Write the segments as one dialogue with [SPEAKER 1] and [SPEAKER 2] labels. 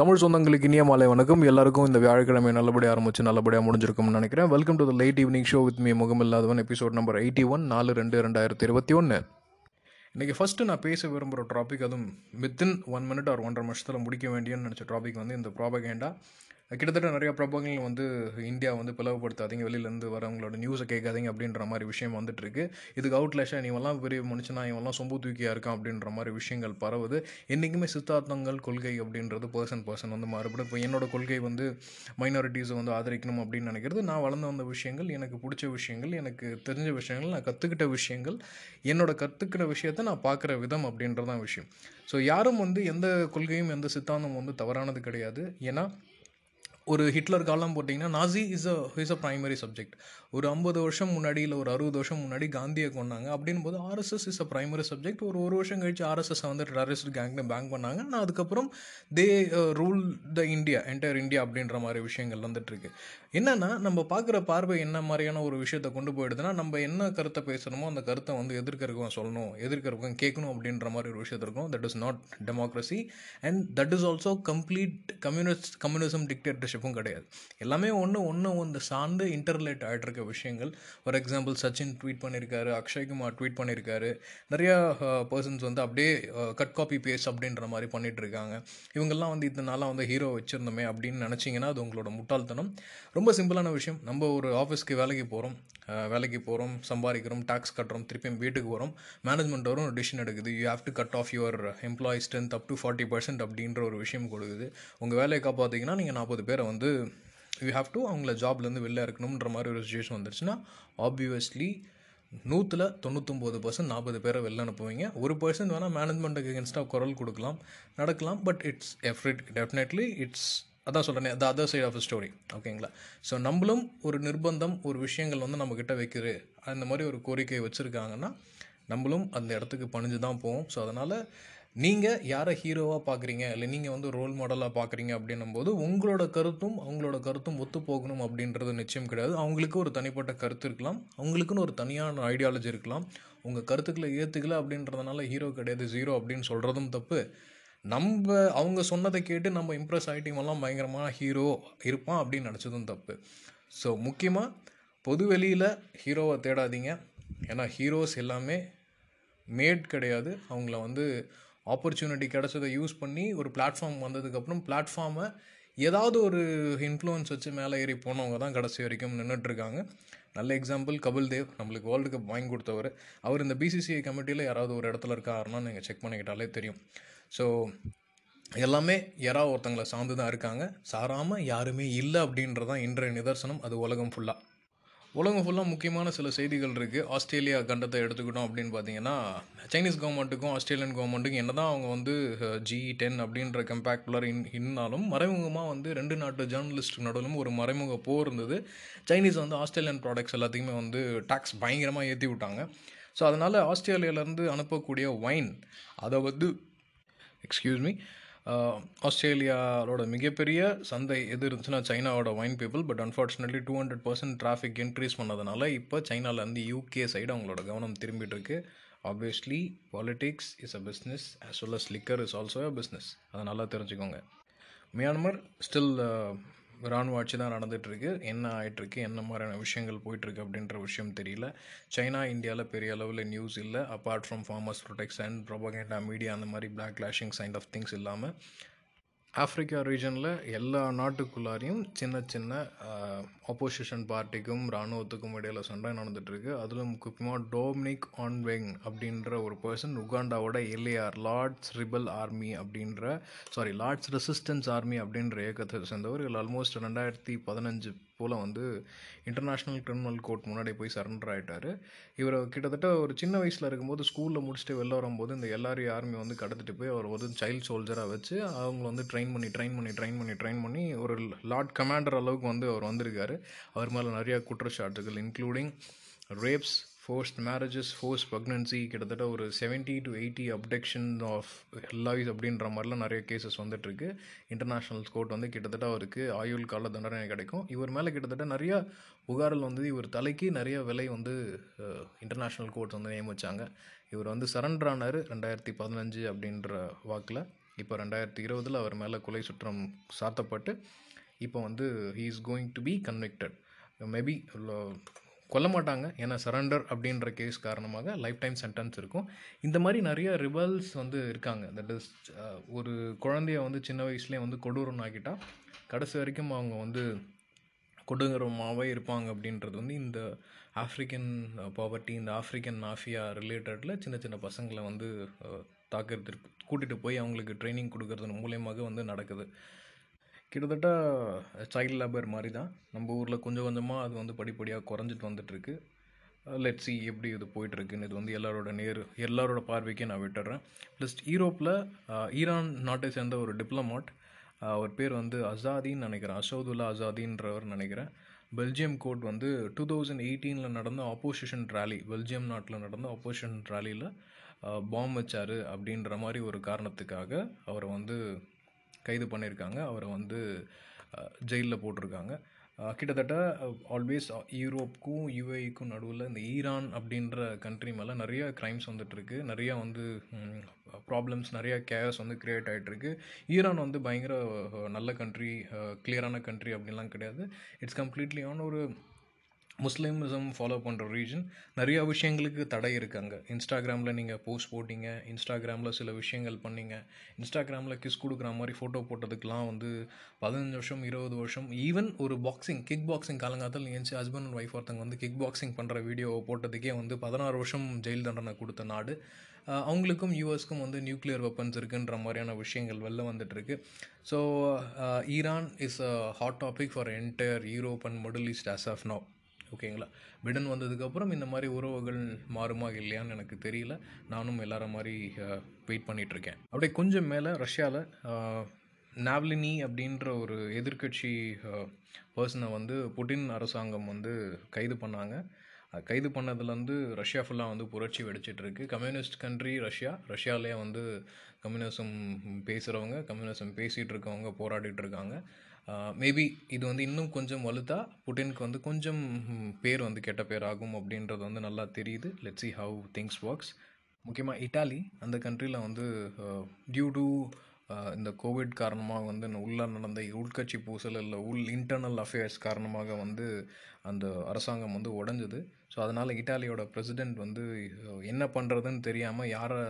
[SPEAKER 1] தமிழ் சொந்தங்களுக்கு இனிய மாலை வணக்கம். எல்லாருக்கும் இந்த வியாழக்கிழமை நல்லபடியாக ஆரம்பிச்சு நல்லபடியாக முடிஞ்சிருக்கும்னு நினைக்கிறேன். Welcome to the late evening show with me முகமில்லாதவன் episode number eighty one நாலு ரெண்டு ரெண்டாயிரத்தி இருபத்தி ஒன்று இன்றைக்கி ஃபஸ்ட்டு நான் பேச விரும்புகிற டாபிக் அதுவும் வித்தின் ஒன் மினிட் ஆர் ஒன்றரை வருஷத்தில் முடிக்க வேண்டியன்னு நினச்ச டாபிக் வந்து இந்த ப்ராபகேண்டா கிட்டத்தட்ட நிறைய பிரபலங்கள் வந்து இந்தியா வந்து பிளவுபடுத்தாதீங்க வெளியிலேருந்து வரவங்களோட நியூஸை கேட்காதீங்க அப்படின்ற மாதிரி விஷயம் வந்துட்டு இருக்கு இதுக்கு அவுட்லேஷாக இவெல்லாம் பெரிய மனுஷனா இவெல்லாம் சொம்பு தூக்கியாக இருக்கான் அப்படின்ற மாதிரி விஷயங்கள் பரவுது. என்றைக்குமே சித்தாந்தங்கள் கொள்கை அப்படின்றது பர்சன் பர்சன் வந்து மாறுபடும். இப்போ என்னோட கொள்கை வந்து மைனாரிட்டிஸை வந்து ஆதரிக்கணும் அப்படின்னு நினைக்கிறது. நான் வளர்ந்து வந்த விஷயங்கள் எனக்கு பிடிச்ச விஷயங்கள் எனக்கு தெரிஞ்ச விஷயங்கள் நான் கற்றுக்கிட்ட விஷயங்கள் என்னோட கற்றுக்கிற விஷயத்தை நான் பார்க்குற விதம் அப்படின்றதான் விஷயம். ஸோ யாரும் வந்து எந்த கொள்கையும் எந்த சித்தாந்தம் வந்து தவறானது கிடையாது. ஏன்னா ஒரு ஹிட்லர் காலம் போட்டிங்கன்னா Nazi is a is a primary subject ஒரு ஐம்பது வருஷம் முன்னாடி இல்லை ஒரு அறுபது வருஷம் முன்னாடி காந்தியை கொண்டாங்க அப்படின் போது RSS is a primary subject ஒரு ஒரு வருஷம் கழிச்சு ஆர்எஸ்எஸ் வந்து டெரரிஸ்ட் கேங்க்னு பேங்க் பண்ணாங்க. ஆனால் அதுக்கப்புறம் they rule the India entire India அப்படின்ற மாதிரி விஷயங்கள் வந்துட்டுருக்கு என்னென்னா நம்ம பார்க்குற பார்வை என்ன மாதிரியான ஒரு விஷயத்தை கொண்டு போயிடுதுன்னா நம்ம என்ன கருத்தை பேசணுமோ அந்த கருத்தை வந்து எதிர்க்கிறவங்க சொல்லணும் எதிர்க்கிறவங்க கேட்கணும் அப்படின்ற மாதிரி ஒரு விஷயத்த இருக்கும். That is not democracy and that is also complete communist communism டிக்டேட்டர்ஷிப்பும் கிடையாது. எல்லாமே ஒன்று ஒன்று ஒன்று சார்ந்து இன்டர்லேட் ஆகிட்டு இருக்க விஷயங்கள். ஃபார் எக்ஸாம்பிள் சச்சின் ட்வீட் பண்ணியிருக்காரு அக்ஷய்குமார் ட்வீட் பண்ணியிருக்காரு நிறையா uh, பர்சன்ஸ் வந்து அப்படியே கட் காப்பி பேஸ்ட் அப்படின்ற மாதிரி பண்ணிகிட்டு இருக்காங்க. இவங்கெல்லாம் வந்து இத்தனை நாளாக வந்து ஹீரோ வச்சுருந்தோமே அப்படின்னு நினச்சிங்கன்னா அது உங்களோட முட்டாள்தனம். ரொம்ப சிம்பிளான விஷயம். நம்ம ஒரு ஆஃபீஸ்க்கு வேலைக்கு போகிறோம் uh, வேலைக்கு போகிறோம் சம்பாதிக்கிறோம் டேக்ஸ் கட்டுறோம் திருப்பியும் வீட்டுக்கு போகிறோம் மேனேஜ்மெண்ட் வரும் ஒரு டிசிஷன் எடுக்குது. You have to cut off your employee strength up to forty percent அப்படின்ற ஒரு விஷயம் கொடுக்குது. உங்கள் வேலையை காப்பாற்றிங்கன்னா நீங்கள் நாற்பது பேரை வந்து யூ ஹாவ் டு அவங்கள ஜாப்லேருந்து வெளில இருக்கணுன்ற மாதிரி ஒரு சுச்சுவேஷன் வந்துருச்சுன்னா ஆப்வியஸ்லி நூற்றில் தொண்ணூத்தொம்பது பர்சன்ட் நாற்பது பேரை வெளில அனுப்புவீங்க. ஒரு பர்சன்ட் வேணால் மேனேஜ்மெண்ட்டுக்கு எகென்ஸ்டாக குரல் கொடுக்கலாம் நடக்கலாம் but it's afraid definitely it's அதான் சொல்கிறேன் the other side of story ஓகேங்களா ஸோ நம்மளும் ஒரு நிர்பந்தம் ஒரு விஷயங்கள் வந்து நம்மக்கிட்ட வைக்குது. அந்த மாதிரி ஒரு கோரிக்கையை வச்சுருக்காங்கன்னா நம்மளும் அந்த இடத்துக்கு பணிஞ்சு தான் போவோம். ஸோ அதனால் நீங்கள் யாரை ஹீரோவாக பார்க்குறீங்க இல்லை நீங்கள் வந்து ரோல் மாடலாக பார்க்குறீங்க அப்படின்னும் போது உங்களோட கருத்தும் அவங்களோட கருத்தும் ஒத்து போகணும் அப்படின்றது நிச்சயம் கிடையாது. அவங்களுக்கு ஒரு தனிப்பட்ட கருத்து இருக்கலாம். அவங்களுக்குன்னு ஒரு தனியான ஐடியாலஜி இருக்கலாம். உங்கள் கருத்துக்களை ஏற்றுக்கல அப்படின்றதுனால ஹீரோ கிடையாது ஜீரோ அப்படின்னு சொல்கிறதும் தப்பு. நம்ம அவங்க சொன்னதை கேட்டு நம்ம இம்ப்ரெஸ் ஆகிட்டீங்கெல்லாம் பயங்கரமான ஹீரோ இருப்பான் அப்படின்னு நினச்சதும் தப்பு. ஸோ முக்கியமாக பொது வெளியில் ஹீரோவை தேடாதீங்க. ஏன்னா ஹீரோஸ் எல்லாமே மேட் கிடையாது. அவங்கள வந்து ஆப்பர்ச்சுனிட்டி கிடச்சதை யூஸ் பண்ணி ஒரு பிளாட்ஃபார்ம் வந்ததுக்கப்புறம் பிளாட்ஃபார்மை ஏதாவது ஒரு இன்ஃப்ளூயன்ஸ் வச்சு மேலே ஏறி போனவங்க தான் கடைசி வரைக்கும் நின்றுட்டுருக்காங்க நல்ல எக்ஸாம்பிள் கபில் தேவ் நம்மளுக்கு வேர்ல்டு கப் வாங்கி கொடுத்தவர். அவர் இந்த பிசிசிஐ கமிட்டியில் யாராவது ஒரு இடத்துல இருக்காருன்னா நீங்கள் செக் பண்ணிக்கிட்டாலே தெரியும். ஸோ எல்லாமே யாராவது ஒருத்தங்களை சார்ந்து தான் இருக்காங்க. சாராமல் யாருமே இல்லை அப்படின்றதான் இன்றைய நிதர்சனம். அது உலகம் ஃபுல்லாக உலகம் ஃபுல்லாக முக்கியமான சில செய்திகள் இருக்குது ஆஸ்திரேலியா கண்டத்தை எடுத்துக்கிட்டோம் அப்படின்னு பார்த்தீங்கன்னா சைனீஸ் கவர்மெண்ட்டுக்கும் ஆஸ்திரேலியன் கவர்மெண்ட்டுக்கும் என்ன தான் அவங்க வந்து ஜி டென் அப்படின்ற கம்பேக்டுலர் இன் இருந்தாலும் மறைமுகமாக வந்து ரெண்டு நாட்டு ஜேர்னலிஸ்ட் நடுவிலும் ஒரு மறைமுக போர் இருந்தது. சைனீஸ் வந்து ஆஸ்திரேலியன் ப்ராடக்ட்ஸ் எல்லாத்தையுமே வந்து டேக்ஸ் பயங்கரமாக ஏற்றி விட்டாங்க. ஸோ அதனால் ஆஸ்திரேலியாவிலேருந்து அனுப்பக்கூடிய ஒயின் அதை வந்து எக்ஸ்கியூஸ் மீ Uh, ஆஸ்திரேலியாவோட மிகப்பெரிய சந்தை எது இருந்துச்சுன்னா சைனாவோட wine people but unfortunately two hundred percent traffic increase பண்ணதுனால இப்போ சைனாலேருந்து யூகே சைடு அவங்களோட கவனம் திரும்பிட்டு இருக்கு. Obviously politics is a business as well as liquor is also a business அதை நல்லா தெரிஞ்சுக்கோங்க. மியான்மர் ஸ்டில் இராணுவ ஆட்சி தான் நடந்துகிட்ருக்கு. என்ன ஆகிட்டுருக்கு என்ன மாதிரியான விஷயங்கள் போயிட்டுருக்கு அப்படின்ற விஷயம் தெரியல. சைனா இந்தியாவில் பெரிய அளவில் நியூஸ் இல்லை. Apart from farmers protection propaganda media அந்த மாதிரி black clashing kind of things இல்லாமல் ஆஃப்ரிக்கா ரீஜனில் எல்லா நாட்டுக்குள்ளாரையும் சின்ன சின்ன ஆப்போசிஷன் பார்ட்டிக்கும் இராணுவத்துக்கும் இடையில் சண்டை நடந்துகிட்ருக்கு அதில் முக்கியமாக டோமினிக் ஆன்வெங் அப்படின்ற ஒரு பர்சன் உகாண்டாவோட எல்ஏஆர் லார்ட்ஸ் ரிபல் ஆர்மி அப்படின்ற சாரி லார்ட்ஸ் ரெசிஸ்டன்ஸ் ஆர்மி அப்படின்ற இயக்கத்தை சேர்ந்தவர். இதில் ஆல்மோஸ்ட் ரெண்டாயிரத்தி பதினஞ்சு போல் வந்து இன்டர்நேஷ்னல் கிரிமினல் கோர்ட் முன்னாடி போய் சரண்டர் ஆகிட்டார் இவர் கிட்டத்தட்ட ஒரு சின்ன வயசில் இருக்கும்போது ஸ்கூலில் முடிச்சுட்டு வெளில வரும்போது இந்த எல்லாரையும் ஆர்மி வந்து கடத்திட்டு போய் அவர் வந்து சைல்டு சோல்ஜராக வச்சு அவங்கள வந்து ட்ரெயின் பண்ணி ட்ரெயின் பண்ணி ட்ரெயின் பண்ணி ட்ரெயின் பண்ணி ஒரு லார்ட் கமாண்டர் அளவுக்கு வந்து அவர் வந்திருக்காரு. அவர் மேலே நிறையா குற்றச்சாட்டுகள் including rapes forced marriages force pregnancy கிட்டத்தட்ட ஒரு seventy to eighty abduction of ஹெல்லாய்ஸ் அப்படின்ற மாதிரிலாம் நிறைய கேசஸ் வந்துட்டுருக்கு. இன்டர்நேஷ்னல் கோர்ட் வந்து கிட்டத்தட்ட அவருக்கு ஆயுள் கால தண்டனை கிடைக்கும். இவர் மேலே கிட்டத்தட்ட நிறையா புகாரில் வந்து இவர் தலைக்கு நிறைய விலை வந்து இன்டர்நேஷ்னல் கோர்ட் வந்து நியமிச்சாங்க. இவர் வந்து சரண்டர் ஆனார் ரெண்டாயிரத்தி பதினஞ்சு அப்படின்ற வாக்கில். இப்போ ரெண்டாயிரத்தி இருபதில் அவர் மேலே கொலை சுற்றம் சாத்தப்பட்டு இப்போ வந்து he is going to be convicted maybe கொல்ல மாட்டாங்க. ஏன்னா சரண்டர் அப்படின்ற கேஸ் காரணமாக லைஃப் டைம் சென்டென்ஸ் இருக்கும். இந்த மாதிரி நிறைய ரிவல்ஸ் வந்து இருக்காங்க. தட் இஸ் ஒரு குழந்தைய வந்து சின்ன வயசுலேயே வந்து கொடூரம் ஆக்கிட்டால் கடைசி வரைக்கும் அவங்க வந்து கொடூரமாகவே இருப்பாங்க அப்படின்றது வந்து இந்த ஆஃப்ரிக்கன் பாவர்ட்டி இந்த ஆஃப்ரிக்கன் மாஃபியா ரிலேட்டடில் சின்ன சின்ன பசங்களை வந்து தாக்கிறதுக்கு தாக்குறதுக்கு கூட்டிகிட்டு போய் அவங்களுக்கு ட்ரைனிங் கொடுக்கறது மூலயமாக வந்து நடக்குது. கிட்டத்தட்ட சைல்ட் லேபர் மாதிரி தான் நம்ம ஊரில் கொஞ்சம் கொஞ்சமாக அது வந்து படிப்படியாக குறைஞ்சிட்டு வந்துட்டுருக்கு. லெட் சி எப்படி இது போயிட்டுருக்குன்னு இது வந்து எல்லாரோட நேர் எல்லாரோட பார்வைக்கே நான் விட்டுறேன். ப்ளஸ் ஈரோப்பில் ஈரான் நாட்டை சேர்ந்த ஒரு டிப்ளமாட் அவர் பேர் வந்து அசாதின்னு நினைக்கிறேன். அசோதுல்லா அசாதின்றவர் நினைக்கிறேன். பெல்ஜியம் கோர்ட் வந்து டூ தௌசண்ட் எயிட்டீனில் நடந்த ஆப்போசிஷன் ரேலி பெல்ஜியம் நாட்டில் நடந்த ஆப்போசிஷன் ரேலியில் பாம் வச்சார் அப்படின்ற மாதிரி ஒரு காரணத்துக்காக அவரை வந்து கைது பண்ணியிருக்காங்க. அவரை வந்து ஜெயிலில் போட்டிருக்காங்க. கிட்டத்தட்ட ஆல்வேஸ் யூரோப்புக்கும் யூஏஇக்கும் நடுவில் இந்த ஈரான் அப்படின்ற கண்ட்ரி மேலே நிறைய க்ரைம்ஸ் வந்துட்டுருக்கு. நிறையா வந்து ப்ராப்ளம்ஸ் நிறையா கேஸ் வந்து க்ரியேட் ஆகிட்டுருக்கு ஈரான் வந்து பயங்கர நல்ல கண்ட்ரி கிளியரான கண்ட்ரி அப்படின்லாம் கிடையாது. இட்ஸ் கம்ப்ளீட்லி ஆன் ஒரு முஸ்லீமிசம் ஃபாலோ பண்ணுற ரீஜன் நிறையா விஷயங்களுக்கு தடை இருக்காங்க. இன்ஸ்டாகிராமில் நீங்கள் போஸ்ட் போட்டிங்க இன்ஸ்டாகிராமில் சில விஷயங்கள் பண்ணீங்க இன்ஸ்டாகிராமில் கிஸ் கொடுக்குற மாதிரி ஃபோட்டோ போட்டதுக்கெலாம் வந்து பதினஞ்சு வருஷம் இருபது வருஷம் ஈவன் ஒரு பாக்ஸிங் கிக் பாக்ஸிங் காலங்காலத்தில் ஏன்ச்சு ஹஸ்பண்ட் அண்ட் ஒய்ஃப் ஒருத்தங்க வந்து கிக் பாக்ஸிங் பண்ணுற வீடியோவை போட்டதுக்கே வந்து பதினாறு வருஷம் ஜெயில் தண்டனை கொடுத்த நாடு. அவங்களுக்கும் யூஎஸ்க்கும் வந்து நியூக்ளியர் வெப்பன்ஸ் இருக்குன்ற மாதிரியான விஷயங்கள் வெளில வந்துட்டுருக்கு. So Iran is a hot topic for entire Europe and Middle East as of now ஓகேங்களா? பிடன் வந்ததுக்கப்புறம் இந்த மாதிரி உறவுகள் மாறுமா இல்லையான்னு எனக்கு தெரியல. நானும் எல்லார மாதிரி வெயிட் பண்ணிகிட்ருக்கேன் அப்படியே கொஞ்சம் மேலே ரஷ்யாவில் நாவ்லினி அப்படின்ற ஒரு எதிர்க்கட்சி பர்சனை வந்து புட்டின் அரசாங்கம் வந்து கைது பண்ணாங்க. கைது பண்ணதுலேருந்து ரஷ்யா ஃபுல்லாக வந்து புரட்சி வெடிச்சிட்ருக்கு கம்யூனிஸ்ட் கண்ட்ரி ரஷ்யா. ரஷ்யாவிலே வந்து கம்யூனிசம் பேசுகிறவங்க கம்யூனிசம் பேசிகிட்டு இருக்கவங்க போராடிட்டு இருக்காங்க மேபி இது வந்து இன்னும் கொஞ்சம் வலுத்தா புட்டினுக்கு வந்து கொஞ்சம் பேர் வந்து கெட்ட பேர் ஆகும் அப்படின்றது வந்து நல்லா தெரியுது. Let see how things works முக்கியமாக இட்டாலி அந்த கண்ட்ரியில் வந்து டியூ டு இந்த கோவிட் காரணமாக வந்து இந்த நடந்த உள்கட்சி பூசல் இல்லை உள் இன்டர்னல் அஃபேர்ஸ் காரணமாக வந்து அந்த அரசாங்கம் வந்து உடஞ்சது. ஸோ அதனால் இட்டாலியோட பிரசிடெண்ட் வந்து என்ன பண்ணுறதுன்னு தெரியாமல் யாரை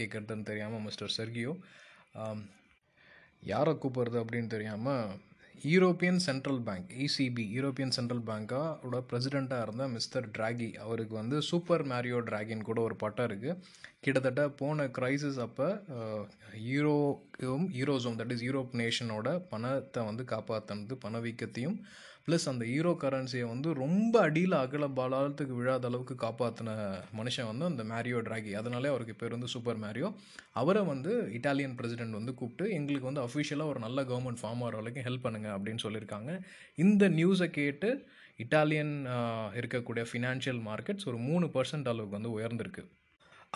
[SPEAKER 1] கேட்குறதுன்னு தெரியாமல் மிஸ்டர் செர்கியோ யாரை கூப்பிடுறது அப்படின்னு தெரியாமல் European central bank ECB European central பேங்க்கோட பிரசிடெண்ட்டாக இருந்த மிஸ்டர் டிராகி அவருக்கு வந்து சூப்பர் மேரியோ டிராகின் கூட ஒரு பட்டம் இருக்குது கிட்டத்தட்ட போன க்ரைசிஸ் அப்போ யூரோவும் யூரோசோம் தட் இஸ் யூரோப் நேஷனோட பணத்தை வந்து காப்பாற்றினது பணவீக்கத்தையும் ப்ளஸ் அந்த ஹீரோ கரன்சியை வந்து ரொம்ப அடியில் அகல பாலாளத்துக்கு விழாத அளவுக்கு காப்பாற்றின மனுஷன் வந்து அந்த மேரியோ டிராகி அதனாலே அவருக்கு பேர் வந்து சூப்பர் மேரியோ அவரை வந்து இட்டாலியன் பிரசிடென்ட் வந்து கூப்பிட்டு எங்களுக்கு வந்து அஃபிஷியலாக ஒரு நல்ல கவர்மெண்ட் ஃபார்ம் ஆகிற வரைக்கும் ஹெல்ப் பண்ணுங்க அப்படின்னு சொல்லியிருக்காங்க. இந்த நியூஸை கேட்டு இட்டாலியன் இருக்கக்கூடிய ஃபினான்ஷியல் மார்க்கெட்ஸ் ஒரு மூணு பர்சன்ட் அளவுக்கு வந்து உயர்ந்திருக்கு.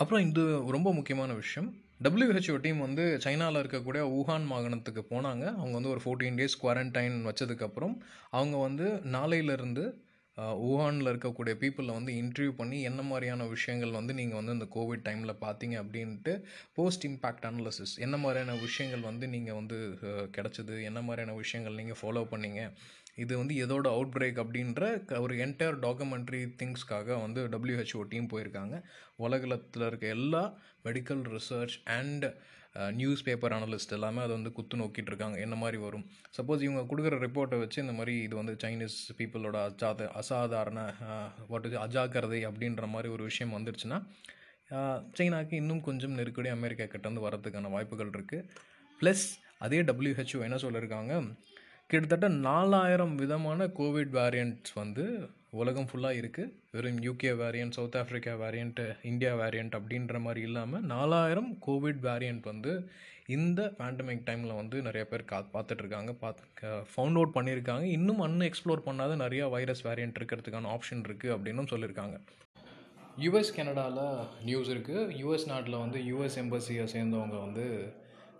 [SPEAKER 1] அப்புறம் இது ரொம்ப முக்கியமான விஷயம். டபிள்யூஹெச்ஓ டீம் வந்து சைனாவில் இருக்கக்கூடிய ஊஹான் மாகாணத்துக்கு போனாங்க. அவங்க வந்து ஒரு ஃபோர்டீன் டேஸ் குவாரண்டைன் வச்சதுக்கப்புறம் அவங்க வந்து நாளையிலேருந்து ஊஹானில் இருக்கக்கூடிய பீப்புளை வந்து இன்டர்வியூ பண்ணி என்ன மாதிரியான விஷயங்கள் வந்து நீங்கள் வந்து இந்த கோவிட் டைமில் பார்த்தீங்க அப்படின்ட்டு போஸ்ட் இம்பேக்ட் அனாலிசிஸ் என்ன மாதிரியான விஷயங்கள் வந்து நீங்கள் வந்து கிடச்சிது? என்ன மாதிரியான விஷயங்கள் நீங்கள் ஃபாலோ பண்ணீங்க? இது வந்து எதோட அவுட் பிரேக் அப்படின்ற ஒரு என்டையர் டாக்குமெண்ட்ரி திங்ஸ்க்காக வந்து டபிள்யூஹெச்ஓ டீம் போயிருக்காங்க. உலகத்தில் இருக்க எல்லா medical research and newspaper analyst எல்லாமே அதை வந்து குத்து நோக்கிட்டு இருக்காங்க. என்ன மாதிரி வரும்? சப்போஸ் இவங்க கொடுக்குற ரிப்போர்ட்டை வச்சு இந்த மாதிரி இது வந்து சைனீஸ் பீப்புளோட அஜாத அசாதாரண uh, வாட் இஸ் அஜாக்கிரதை அப்படின்ற மாதிரி ஒரு விஷயம் வந்துருச்சுன்னா uh, சைனாவுக்கு இன்னும் கொஞ்சம் நெருக்கடி அமெரிக்கா கிட்டேருந்து வரதுக்கான வாய்ப்புகள் இருக்குது ப்ளஸ் அதே டபிள்யூஹெச்ஓ என்ன சொல்லியிருக்காங்க கிட்டத்தட்ட நாலாயிரம் விதமான கோவிட் வேரியண்ட்ஸ் வந்து உலகம் ஃபுல்லாக இருக்குது வெறும் UK variant South Africa variant India variant அப்படின்ற மாதிரி இல்லாமல் நாலாயிரம் கோவிட் வேரியண்ட் வந்து இந்த பேண்டமிக் டைமில் வந்து நிறைய பேர் கா பார்த்துட்ருக்காங்க பார்த்து ஃபவுண்ட் அவுட் பண்ணியிருக்காங்க இன்னும் அன்னும் எக்ஸ்ப்ளோர் பண்ணாத நிறையா வைரஸ் வேரியண்ட் இருக்கிறதுக்கான ஆப்ஷன் இருக்குது அப்படின்னும் சொல்லியிருக்காங்க யுஎஸ் கனடாவில் நியூஸ் இருக்குது யுஎஸ் நாட்டில் வந்து யுஎஸ் எம்பசியை சேர்ந்தவங்க வந்து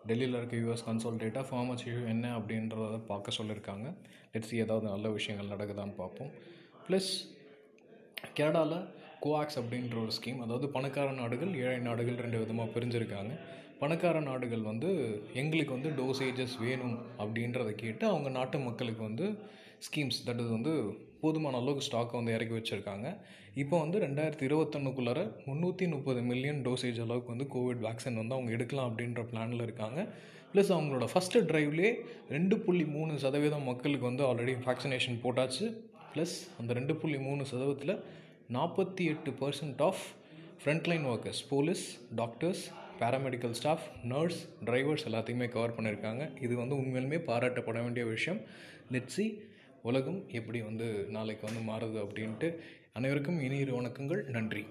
[SPEAKER 1] டெல்லியில் இருக்க யூஎஸ் கன்சல்டேட்டாக ஃபார்மஸ் இஷ்யூ என்ன அப்படின்றத பார்க்க சொல்லியிருக்காங்க. லெட்ஸி ஏதாவது நல்ல விஷயங்கள் நடக்குதான்னு பார்ப்போம். ப்ளஸ் கனடாவில் கோஆக்ஸ் அப்படின்ற ஒரு ஸ்கீம் அதாவது பணக்கார நாடுகள் ஏழை நாடுகள் ரெண்டு விதமாக பிரிஞ்சிருக்காங்க. பணக்கார நாடுகள் வந்து எங்களுக்கு வந்து டோசேஜஸ் வேணும் அப்படின்றத கேட்டு அவங்க நாட்டு மக்களுக்கு வந்து ஸ்கீம்ஸ் தட் இஸ் வந்து போதுமான அளவுக்கு ஸ்டாக்கை வந்து இறக்கி வச்சுருக்காங்க. இப்போ வந்து ரெண்டாயிரத்தி இருபத்தொன்னுக்குள்ளார முந்நூற்றி முப்பது மில்லியன் டோசேஜ் அளவுக்கு வந்து கோவிட் வேக்சின் வந்து அவங்க எடுக்கலாம் அப்படின்ற பிளானில் இருக்காங்க. ப்ளஸ் அவங்களோட ஃபஸ்ட்டு ட்ரைவ்லேயே ரெண்டு புள்ளி மூணு சதவீதம் மக்களுக்கு வந்து ஆல்ரெடி வேக்சினேஷன் போட்டாச்சு. ப்ளஸ் அந்த ரெண்டு புள்ளி மூணு சதவீதத்தில் நாற்பத்தி எட்டு percent of frontline workers police doctors paramedical staff nurse drivers எல்லாத்தையுமே கவர் பண்ணியிருக்காங்க இது வந்து உண்மையிலுமே பாராட்டப்பட வேண்டிய விஷயம். லெட்ஸி உலகம் எப்படி வந்து நாளைக்கு வந்து மாறுது அப்படின்ட்டு அனைவருக்கும் இனியிரு வணக்கங்கள். நன்றி.